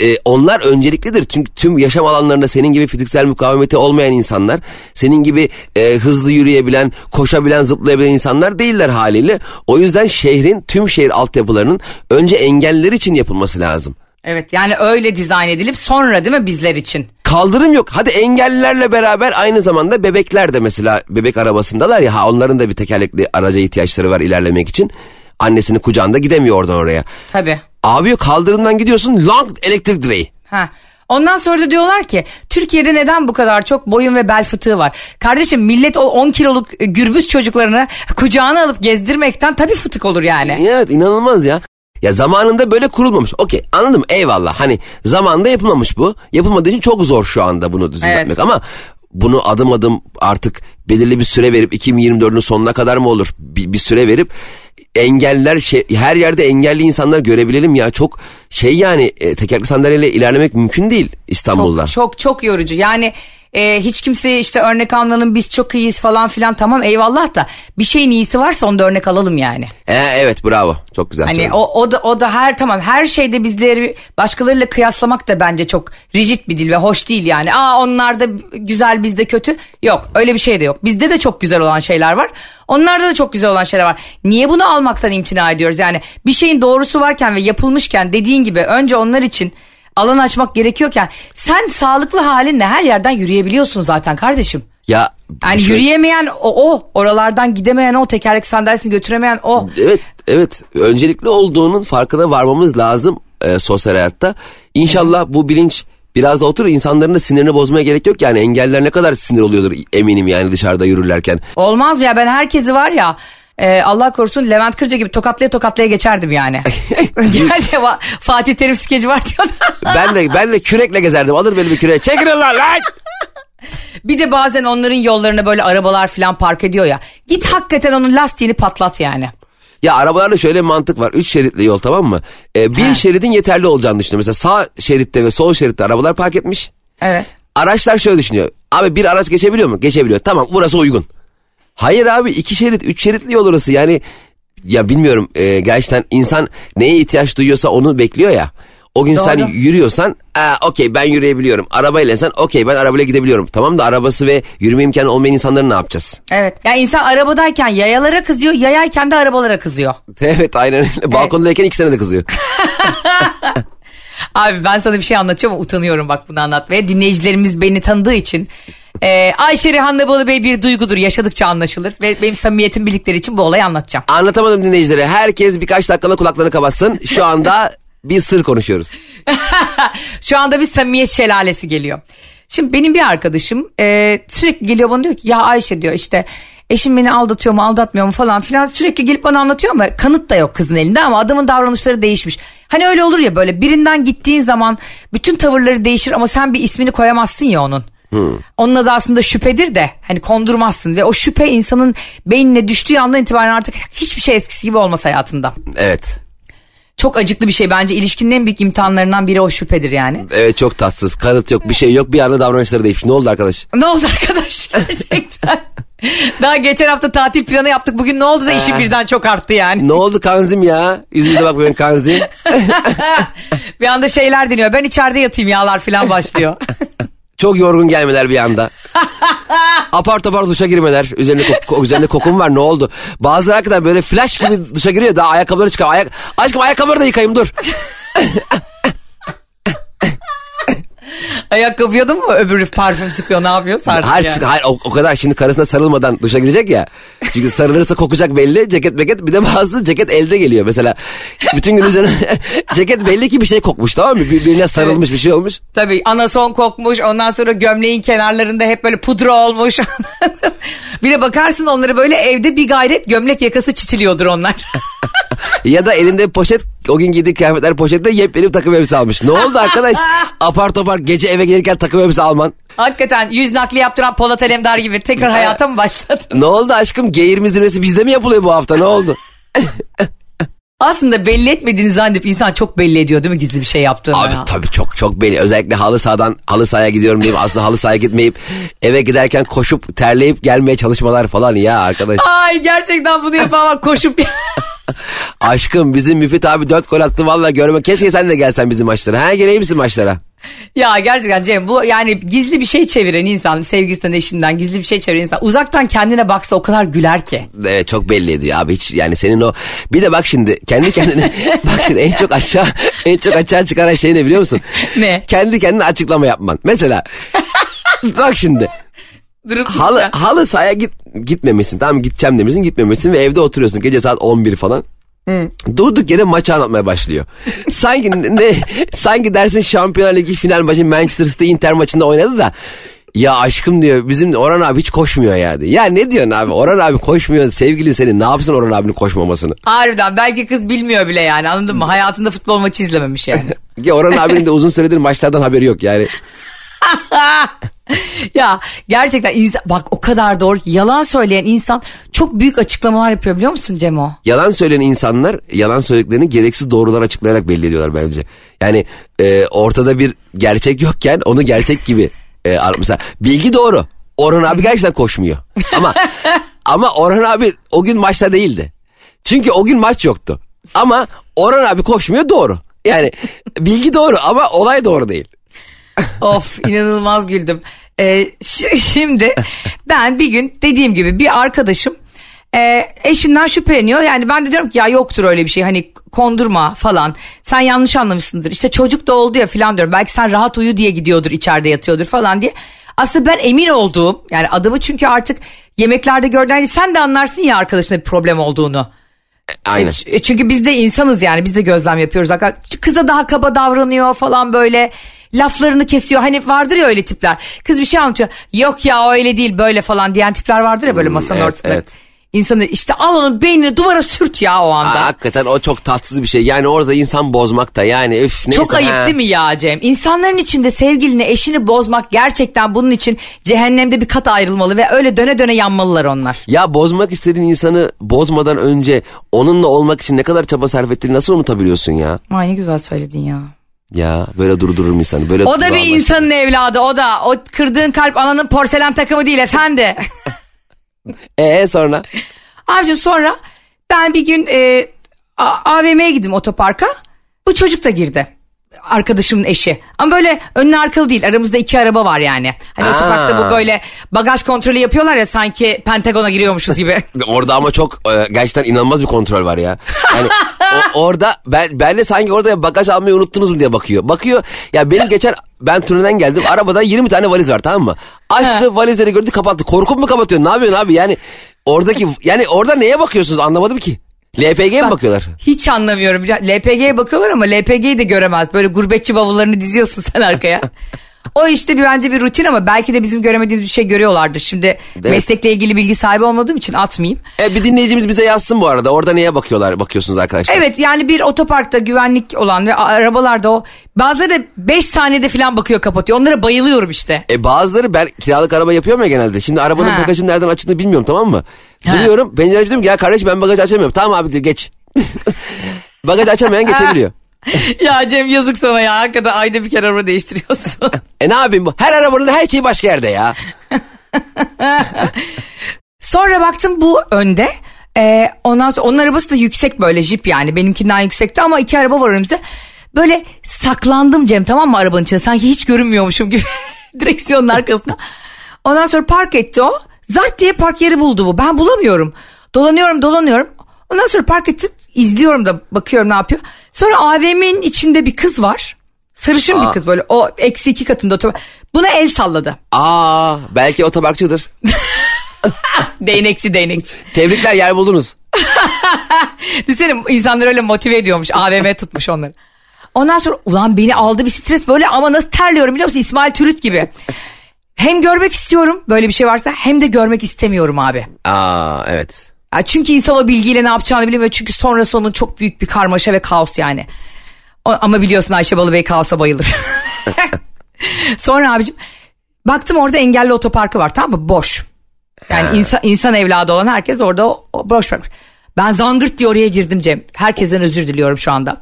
e, onlar önceliklidir. Çünkü tüm yaşam alanlarında senin gibi fiziksel mukavemeti olmayan insanlar. Senin gibi e, hızlı yürüyebilen, koşabilen, zıplayabilen insanlar değiller haliyle. O yüzden şehrin tüm şehir altyapılarının önce engelliler için yapılması lazım. Evet yani öyle dizayn edilip sonra değil mi bizler için? Kaldırım yok. Hadi engellilerle beraber aynı zamanda bebekler de mesela bebek arabasındalar ya ha onların da bir tekerlekli araca ihtiyaçları var ilerlemek için. Annesini kucağında gidemiyor oradan oraya. Tabii. Abi kaldırımdan gidiyorsun long elektrik direği. Ha. Ondan sonra da diyorlar ki Türkiye'de neden bu kadar çok boyun ve bel fıtığı var? Kardeşim millet o 10 kiloluk gürbüz çocuklarını kucağına alıp gezdirmekten tabii fıtık olur yani. Evet inanılmaz ya. Ya zamanında böyle kurulmamış. Okey anladım eyvallah. Hani zamanında yapılmamış bu. Yapılmadığı için çok zor şu anda bunu düzeltmek Evet. ama bunu adım adım artık belirli bir süre verip 2024'ün sonuna kadar mı olur? Bir, bir süre verip engeller şey, her yerde engelli insanlar görebilelim ya çok şey yani e, tekerlekli sandalyeyle ilerlemek mümkün değil İstanbul'da. Çok çok çok yorucu. Yani e, hiç kimseye işte örnek almayalım biz çok iyiyiz falan filan tamam eyvallah da bir şeyin iyisi varsa onda örnek alalım yani. E, evet bravo çok güzel Hani söyledin. o, o da o da her tamam her şeyde bizleri başkalarıyla kıyaslamak da bence çok rigid bir dil ve hoş değil yani. Aa onlar da güzel bizde kötü. Yok öyle bir şey de yok. Bizde de çok güzel olan şeyler var. Onlarda da çok güzel olan şeyler var. Niye bunu almaktan imtina ediyoruz? Yani bir şeyin doğrusu varken ve yapılmışken dediğin gibi önce onlar için alan açmak gerekiyorken sen sağlıklı halinle her yerden yürüyebiliyorsun zaten kardeşim. Ya Yani şöyle- yürüyemeyen o, o oralardan gidemeyen o tekerlek sandalyesini götüremeyen o. Evet evet öncelikli olduğunun farkına varmamız lazım e, sosyal hayatta. İnşallah bu bilinç biraz da oturur insanların da sinirini bozmaya gerek yok yani engeller ne kadar sinir oluyordur eminim yani dışarıda yürürlerken. Olmaz mı ya ben herkesi var ya e, Allah korusun Levent Kırca gibi tokatlaya tokatlaya geçerdim yani. Gerçi Fatih Terim skeci var diyorlar. Ben de ben de kürekle gezerdim alır böyle bir küreğe çekilin lan lan. bir de bazen onların yollarına böyle arabalar falan park ediyor ya. Git hakikaten onun lastiğini patlat yani. Ya arabalarda şöyle bir mantık var. Üç şeritli yol tamam mı? E, bir He. şeridin yeterli olacağını düşünüyor. Mesela sağ şeritte ve sol şeritte arabalar park etmiş. Evet. Araçlar şöyle düşünüyor. Abi bir araç geçebiliyor mu? Geçebiliyor. Tamam burası uygun. Hayır abi iki şerit, üç şeritli yol orası. Yani ya bilmiyorum e, gerçekten insan neye ihtiyaç duyuyorsa onu bekliyor ya. O gün sen Doğru. yürüyorsan "Aa, okey ben yürüyebiliyorum. Arabayla sen okey ben arabayla gidebiliyorum. Tamam da arabası ve yürüme imkanı olmayan insanları ne yapacağız? Evet. Ya insan arabadayken yayalara kızıyor, yayayken de arabalara kızıyor. Evet aynen öyle. Balkondayken ikisine de kızıyor. Abi ben sana bir şey anlatacağım utanıyorum bak bunu anlatmaya. Dinleyicilerimiz beni tanıdığı için. Ee, Ayşe Rihanna Balı Bey bir duygudur yaşadıkça anlaşılır. Ve benim samimiyetim bildikleri için bu olayı anlatacağım. Anlatamadım dinleyicilere. Herkes birkaç dakikada kulaklarını kapatsın. Şu anda bir sır konuşuyoruz. Şu anda bir samimiyet şelalesi geliyor. Şimdi benim bir arkadaşım e, sürekli geliyor bana diyor ki ya Ayşe diyor işte eşim beni aldatıyor mu aldatmıyor mu falan filan sürekli gelip bana anlatıyor ama kanıt da yok kızın elinde ama adamın davranışları değişmiş. Hani öyle olur ya böyle birinden gittiğin zaman bütün tavırları değişir ama sen bir ismini koyamazsın ya onun. Onun adı aslında şüphedir de hani kondurmazsın ve o şüphe insanın beynine düştüğü andan itibaren artık hiçbir şey eskisi gibi olmaz hayatında. Evet. Çok acıklı bir şey bence ilişkinin en büyük imtihanlarından biri o şüphedir yani. Evet çok tatsız. Kanıt yok bir şey yok. Bir anda davranışları değişmiş. Ne oldu arkadaş? Ne oldu arkadaş gerçekten? Daha geçen hafta tatil planı yaptık. Bugün ne oldu da işim birden çok arttı yani. Ne oldu kanzim ya? Yüzümüze bakmayın kanzim. bir anda şeyler deniyor. Ben içeride yatayım yağlar falan başlıyor. Çok yorgun gelmeler bir anda. apar topar duşa girmeler. Üzerinde, kok- üzerinde kokum var ne oldu? Bazıları hakikaten böyle flash gibi duşa giriyor. Daha ayakkabıları çıkar. Ayak... Aşkım ayakkabıları da yıkayayım dur. Ayakkabıya mu öbürü parfüm sıkıyor ne yapıyor? Sarsın Hayır, yani. hayır o, o kadar şimdi karısına sarılmadan duşa girecek ya. Çünkü sarılırsa kokacak belli. Ceket meket bir de bazı ceket elde geliyor. Mesela bütün gün üzerine ceket belli ki bir şey kokmuş tamam mı? Birbirine sarılmış bir şey olmuş. Tabii anason kokmuş ondan sonra gömleğin kenarlarında hep böyle pudra olmuş. bir de bakarsın onları böyle evde bir gayret gömlek yakası çitiliyordur onlar. Ya da elinde poşet o gün giydiği kıyafetler poşette yepyeni bir takım elbise almış. Ne oldu arkadaş? Apar topar gece eve gelirken takım elbise alman. Hakikaten yüz nakli yaptıran Polat Alemdar gibi tekrar hayata mı başladı? Ne oldu aşkım? G20 zirvesi bizde mi yapılıyor bu hafta? Ne oldu? Aslında belli etmediğini zannedip insan çok belli ediyor değil mi gizli bir şey yaptığını? Abi ya? tabii çok çok belli. Özellikle halı sahadan halı sahaya gidiyorum diyeyim. Aslında halı sahaya gitmeyip eve giderken koşup terleyip gelmeye çalışmalar falan ya arkadaş. Ay gerçekten bunu yapan koşup Aşkım bizim Müfit abi dört gol attı valla görme. Keşke sen de gelsen bizim maçlara. Ha geleyim misin maçlara? ya gerçekten Cem bu yani gizli bir şey çeviren insan sevgisinden eşinden gizli bir şey çeviren insan uzaktan kendine baksa o kadar güler ki. Evet çok belli ediyor abi hiç yani senin o bir de bak şimdi kendi kendine bak şimdi en çok açığa en çok açığa çıkaran şey ne biliyor musun? Ne? Kendi kendine açıklama yapman. Mesela bak şimdi Durup halı dururken. halı sahaya git gitmemişsin tamam gideceğim demişsin gitmemişsin ve evde oturuyorsun gece saat 11 falan. Durduk yere maçı anlatmaya başlıyor. Sanki ne sanki dersin Şampiyonlar Ligi final maçı Manchester City Inter maçında oynadı da ya aşkım diyor bizim Orhan abi hiç koşmuyor ya diyor. Ya ne diyorsun abi Orhan abi koşmuyor sevgilin senin ne yapsın Orhan abinin koşmamasını. Harbiden belki kız bilmiyor bile yani anladın mı? Hayatında futbol maçı izlememiş yani. Ya Orhan abinin de uzun süredir maçlardan haberi yok yani. ya gerçekten insan, bak o kadar doğru ki yalan söyleyen insan çok büyük açıklamalar yapıyor biliyor musun Cemo? Yalan söyleyen insanlar yalan söylediklerini gereksiz doğrular açıklayarak belli ediyorlar bence. Yani e, ortada bir gerçek yokken onu gerçek gibi e, mesela bilgi doğru. Orhan abi gerçekten koşmuyor. Ama ama Orhan abi o gün maçta değildi. Çünkü o gün maç yoktu. Ama Orhan abi koşmuyor doğru. Yani bilgi doğru ama olay doğru değil. Of inanılmaz güldüm. Ee, şi- şimdi ben bir gün dediğim gibi bir arkadaşım e, eşinden şüpheleniyor. Yani ben de diyorum ki ya yoktur öyle bir şey hani kondurma falan. Sen yanlış anlamışsındır. İşte çocuk da oldu ya falan diyorum. Belki sen rahat uyu diye gidiyordur içeride yatıyordur falan diye. Aslında ben emin olduğum yani adamı çünkü artık yemeklerde gördüğün hani sen de anlarsın ya arkadaşına bir problem olduğunu. Aynen. E, Çünkü biz de insanız yani biz de gözlem yapıyoruz. Kıza daha kaba davranıyor falan böyle laflarını kesiyor. Hani vardır ya öyle tipler. Kız bir şey anlatıyor. Yok ya öyle değil böyle falan diyen tipler vardır ya böyle masanın evet, ortasında. evet. İnsanı işte al onun beynini duvara sürt ya o anda. Aa, hakikaten o çok tatsız bir şey. Yani orada insan bozmak da yani üf neyse. Çok ayıp ha. değil mi ya Cem? İnsanların içinde sevgilini, eşini bozmak gerçekten bunun için cehennemde bir kat ayrılmalı ve öyle döne döne yanmalılar onlar. Ya bozmak istediğin insanı bozmadan önce onunla olmak için ne kadar çaba sarf ettiğini nasıl unutabiliyorsun ya? Ay ne güzel söyledin ya. Ya böyle durdururum insanı. Böyle O da bir insanın evladı o da. O kırdığın kalp ananın porselen takımı değil efendi. Ee sonra? Abicim sonra ben bir gün e, AVM'ye gittim otoparka. Bu çocuk da girdi. Arkadaşımın eşi. Ama böyle önlü arkalı değil. Aramızda iki araba var yani. Hani Aa. otoparkta bu böyle bagaj kontrolü yapıyorlar ya sanki Pentagon'a giriyormuşuz gibi. Orada ama çok e, gerçekten inanılmaz bir kontrol var ya. Yani o- orada ben, ben de sanki orada bagaj almayı unuttunuz mu diye bakıyor. Bakıyor ya benim geçen ben turneden geldim arabada 20 tane valiz var tamam mı? Açtı valizleri gördü kapattı. Korkup mu kapatıyor ne yapıyorsun abi yani oradaki yani orada neye bakıyorsunuz anlamadım ki. LPG mi Bak, bakıyorlar? Hiç anlamıyorum. LPG'ye bakıyorlar ama LPG'yi de göremez. Böyle gurbetçi bavullarını diziyorsun sen arkaya. o işte bir bence bir rutin ama belki de bizim göremediğimiz bir şey görüyorlardır. Şimdi meslekle ilgili bilgi sahibi olmadığım için atmayayım. E, bir dinleyicimiz bize yazsın bu arada. Orada neye bakıyorlar bakıyorsunuz arkadaşlar? Evet yani bir otoparkta güvenlik olan ve arabalarda o bazıları da 5 saniyede falan bakıyor kapatıyor. Onlara bayılıyorum işte. E bazıları ben kiralık araba yapıyorum ya genelde. Şimdi arabanın Ha. bagajının nereden açıldığını bilmiyorum tamam mı? Ha. Duruyorum pencere diyorum ki ya kardeşim ben bagajı açamıyorum. Tamam abi diyor geç. bagajı açamayan geçebiliyor. ya Cem yazık sana ya. Hakikaten ayda bir kere araba değiştiriyorsun. E ne yapayım bu? Her arabanın her şeyi başka yerde ya. Sonra baktım bu önde. Ee, ondan sonra onun arabası da yüksek böyle jip yani benimkinden yüksekti ama iki araba var önümüzde. Böyle saklandım Cem tamam mı arabanın içinde sanki hiç görünmüyormuşum gibi direksiyonun arkasına. Ondan sonra park etti o. Zart diye park yeri buldu bu. Ben bulamıyorum. Dolanıyorum dolanıyorum. Ondan sonra park etti izliyorum da bakıyorum ne yapıyor. Sonra AVM'nin içinde bir kız var. Sarışın Aa. bir kız böyle o eksi iki katında otobar. Buna el salladı. Aa belki otoparkçıdır. Değnekçi değnekçi. Tebrikler yer buldunuz. Düşünsene insanları öyle motive ediyormuş. AVM tutmuş onları. Ondan sonra ulan beni aldı bir stres böyle ama nasıl terliyorum biliyor musun? İsmail Türüt gibi. Hem görmek istiyorum böyle bir şey varsa hem de görmek istemiyorum abi. Aa evet. Ya çünkü insan o bilgiyle ne yapacağını bilmiyor. Çünkü sonrası onun çok büyük bir karmaşa ve kaos yani. O- ama biliyorsun Ayşe Balıbey kaosa bayılır. Sonra abicim baktım orada engelli otoparkı var tamam mı? Boş. Yani insan, insan evladı olan herkes orada o, o boş bırakmış. Ben zangırt diye oraya girdim Cem. Herkesten özür diliyorum şu anda.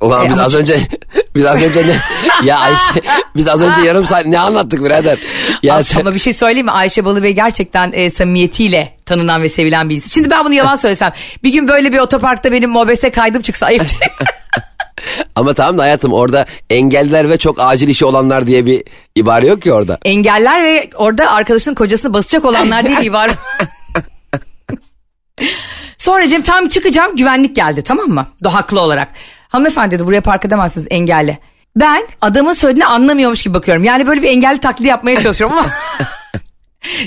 Ulan E, biz az önce biz az önce ne ya Ayşe biz az önce yarım saat ne anlattık birader? Ya Ama- sen, Ama bir şey söyleyeyim mi? Ayşe Balıbey gerçekten e, samimiyetiyle tanınan ve sevilen bir insan. Şimdi ben bunu yalan söylesem. Bir gün böyle bir otoparkta benim mobese kaydım çıksa ayıp değil ama tamam da hayatım orada engelliler ve çok acil işi olanlar diye bir ibare yok ki orada. Engeller ve orada arkadaşının kocasını basacak olanlar değil var. Sonra Cem tam çıkacağım güvenlik geldi tamam mı? Haklı olarak. Hanımefendi dedi buraya park edemezsiniz engelli. Ben adamın söylediğini anlamıyormuş gibi bakıyorum. Yani böyle bir engelli taklidi yapmaya çalışıyorum ama...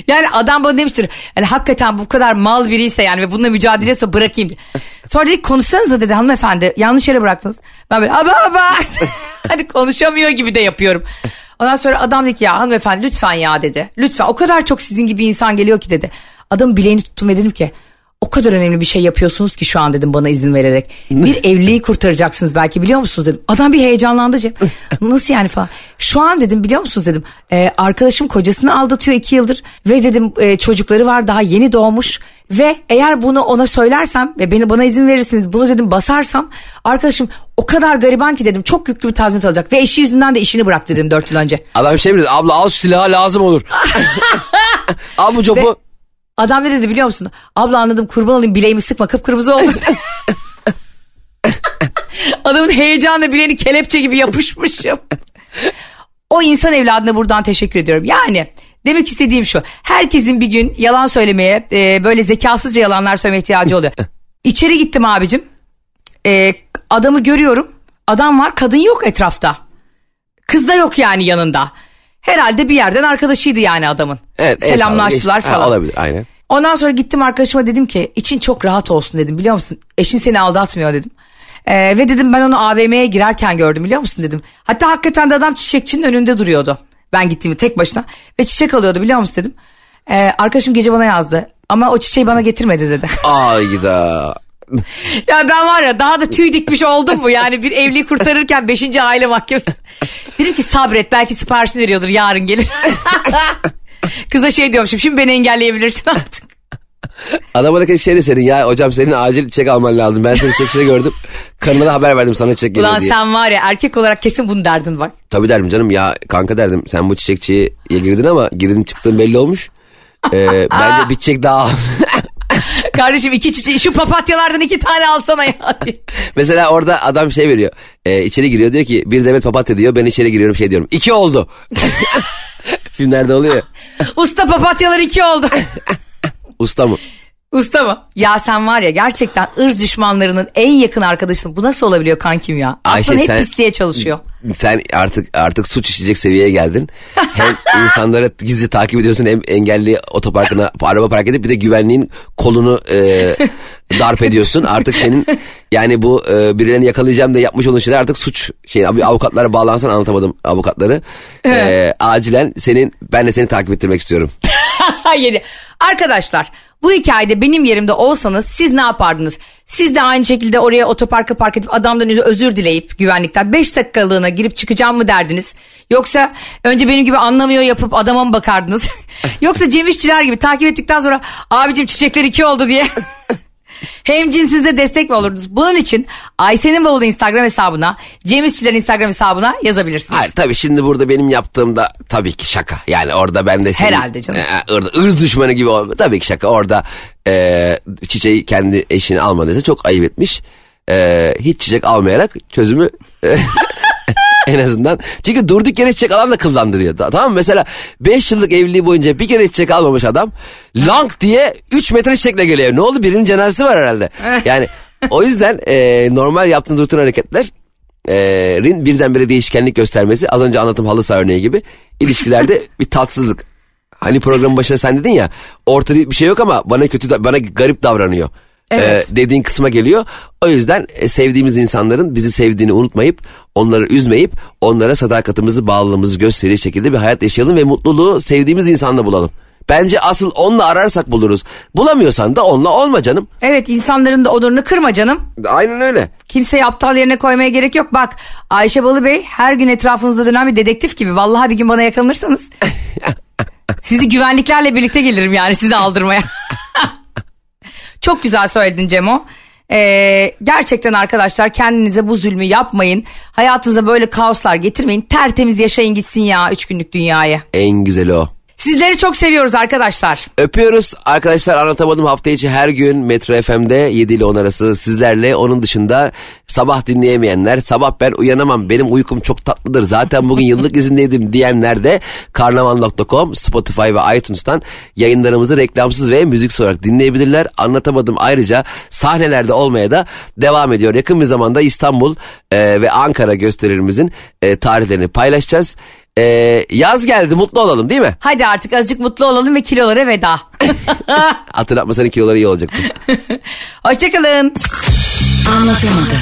Yani adam bana demiştir. Yani hakikaten bu kadar mal biriyse yani ve bununla mücadele etse bırakayım. Sonra dedi konuşsanıza dedi hanımefendi yanlış yere bıraktınız. Ben böyle aba aba. hani konuşamıyor gibi de yapıyorum. Ondan sonra adam dedi ki ya hanımefendi lütfen ya dedi. Lütfen o kadar çok sizin gibi insan geliyor ki dedi. Adamın bileğini tuttum ve dedim ki o kadar önemli bir şey yapıyorsunuz ki şu an dedim bana izin vererek. Bir evliliği kurtaracaksınız belki biliyor musunuz dedim. Adam bir heyecanlandı Cem. Nasıl yani falan. Şu an dedim biliyor musunuz dedim. "e, arkadaşım kocasını aldatıyor iki yıldır. Ve dedim e, çocukları var daha yeni doğmuş. Ve eğer bunu ona söylersem ve beni bana izin verirsiniz bunu dedim basarsam arkadaşım o kadar gariban ki dedim çok yüklü bir tazminat alacak. Ve eşi yüzünden de işini bıraktı dedim dört yıl önce. Adam şey mi dedi? Abla al silahı lazım olur. al bu copu. Adam ne dedi biliyor musun? Abla anladım kurban olayım bileğimi sıkma kıpkırmızı oldu. Adamın heyecanla bileğini kelepçe gibi yapışmışım. o insan evladına buradan teşekkür ediyorum. Yani demek istediğim şu. Herkesin bir gün yalan söylemeye e, böyle zekasızca yalanlar söylemeye ihtiyacı oluyor. İçeri gittim abicim. E, adamı görüyorum. Adam var kadın yok etrafta. Kız da yok yani yanında. Herhalde bir yerden arkadaşıydı yani adamın. Evet. el Selamlaştılar geçti. Ha, falan. olabilir aynen. Ondan sonra gittim arkadaşıma dedim ki için çok rahat olsun dedim biliyor musun? Eşin seni aldatmıyor dedim. Ee, ve dedim ben onu AVM'ye girerken gördüm biliyor musun dedim. Hatta hakikaten de adam çiçekçinin önünde duruyordu. Ben gittiğimde tek başına ve çiçek alıyordu biliyor musun dedim. Ee, arkadaşım gece bana yazdı ama o çiçeği bana getirmedi dedi. Ayda. ya ben var ya daha da tüy dikmiş oldum mu yani bir evliliği kurtarırken 5. aile mahkemesi. Dedim ki sabret belki siparişini veriyordur yarın gelir. Kıza şey diyormuşum şimdi beni engelleyebilirsin artık. Adama da şey deseydin ya hocam senin acil çek alman lazım. Ben seni çiçekçide gördüm. Karına da haber verdim sana çek geliyor Ulan diye. sen var ya erkek olarak kesin bunu derdin bak. Tabii derdim canım ya kanka derdim sen bu çiçekçiye girdin ama girdin çıktığın belli olmuş. Ee, bence bir çiçek daha. Kardeşim iki çiçeği şu papatyalardan iki tane alsana ya. Mesela orada adam şey veriyor. Ee, içeri giriyor diyor ki bir demet papatya diyor. Ben içeri giriyorum şey diyorum. İki oldu. Filmlerde oluyor ya. Usta papatyalar iki oldu. Usta mı? Usta mı? Ya sen var ya gerçekten ırz düşmanlarının en yakın arkadaşısın. Bu nasıl olabiliyor kankim ya? Ayşe, Aklın hep sen- pisliğe çalışıyor. Sen artık artık suç işleyecek seviyeye geldin. Hem insanları gizli takip ediyorsun hem engelli otoparkına araba park edip bir de güvenliğin kolunu e, darp ediyorsun. Artık senin yani bu e, birilerini yakalayacağım da yapmış olduğun şeyler artık suç. Şey abi avukatlara bağlansan anlatamadım avukatları. E, acilen senin ben de seni takip ettirmek istiyorum. Yedi. Arkadaşlar bu hikayede benim yerimde olsanız siz ne yapardınız? Siz de aynı şekilde oraya otoparka park edip adamdan özür dileyip güvenlikten 5 dakikalığına girip çıkacağım mı derdiniz? Yoksa önce benim gibi anlamıyor yapıp adama mı bakardınız? Yoksa Cem gibi takip ettikten sonra abicim çiçekler iki oldu diye hem cinsinize destek mi olurdunuz? Bunun için Ayşe'nin bavulu Instagram hesabına, Cem İşçilerin Instagram hesabına yazabilirsiniz. Hayır tabii şimdi burada benim yaptığımda tabii ki şaka. Yani orada ben de senin, Herhalde canım. E, ır- ırz düşmanı gibi olma. Tabii ki şaka. Orada e, çiçeği kendi eşini almadıysa çok ayıp etmiş. E, hiç çiçek almayarak çözümü e, en azından. Çünkü durduk yere çiçek alan da kıllandırıyor. Ta- Tamam mı? Mesela 5 yıllık evliliği boyunca bir kere çiçek almamış adam. Lang diye 3 metre çiçekle geliyor. Ne oldu? Birinin cenazesi var herhalde. Yani o yüzden e, normal yaptığınız rutin hareketler e, rin birdenbire değişkenlik göstermesi az önce anlatım halı saha örneği gibi ilişkilerde bir tatsızlık. Hani programın başında sen dedin ya ortada bir şey yok ama bana kötü bana garip davranıyor. Evet. E, dediğin kısma geliyor. O yüzden e, sevdiğimiz insanların bizi sevdiğini unutmayıp onları üzmeyip onlara sadakatimizi bağlılığımızı gösterir şekilde bir hayat yaşayalım ve mutluluğu sevdiğimiz insanla bulalım. Bence asıl onunla ararsak buluruz. Bulamıyorsan da onunla olma canım. Evet insanların da onurunu kırma canım. Aynen öyle. Kimseyi aptal yerine koymaya gerek yok. Bak Ayşe Balı Bey her gün etrafınızda dönen bir dedektif gibi. Vallahi bir gün bana yakalanırsanız sizi güvenliklerle birlikte gelirim yani sizi aldırmaya. Çok güzel söyledin Cemo. Ee, gerçekten arkadaşlar kendinize bu zulmü yapmayın. Hayatınıza böyle kaoslar getirmeyin. Tertemiz yaşayın gitsin ya üç günlük dünyayı. En güzeli o. Sizleri çok seviyoruz arkadaşlar. Öpüyoruz arkadaşlar anlatamadım hafta içi her gün Metro FM'de 7 ile 10 arası sizlerle. Onun dışında sabah dinleyemeyenler sabah ben uyanamam benim uykum çok tatlıdır zaten bugün yıllık izindeydim diyenler de karnaval.com Spotify ve iTunes'tan yayınlarımızı reklamsız ve müziksiz olarak dinleyebilirler. Anlatamadım ayrıca sahnelerde olmaya da devam ediyor. Yakın bir zamanda İstanbul e, ve Ankara gösterilerimizin e, tarihlerini paylaşacağız. E, yaz geldi mutlu olalım değil mi? Hadi artık azıcık mutlu olalım ve kilolara veda. Hatırlatmasan kiloları iyi olacaktı. Hoşçakalın. Anlatamadım.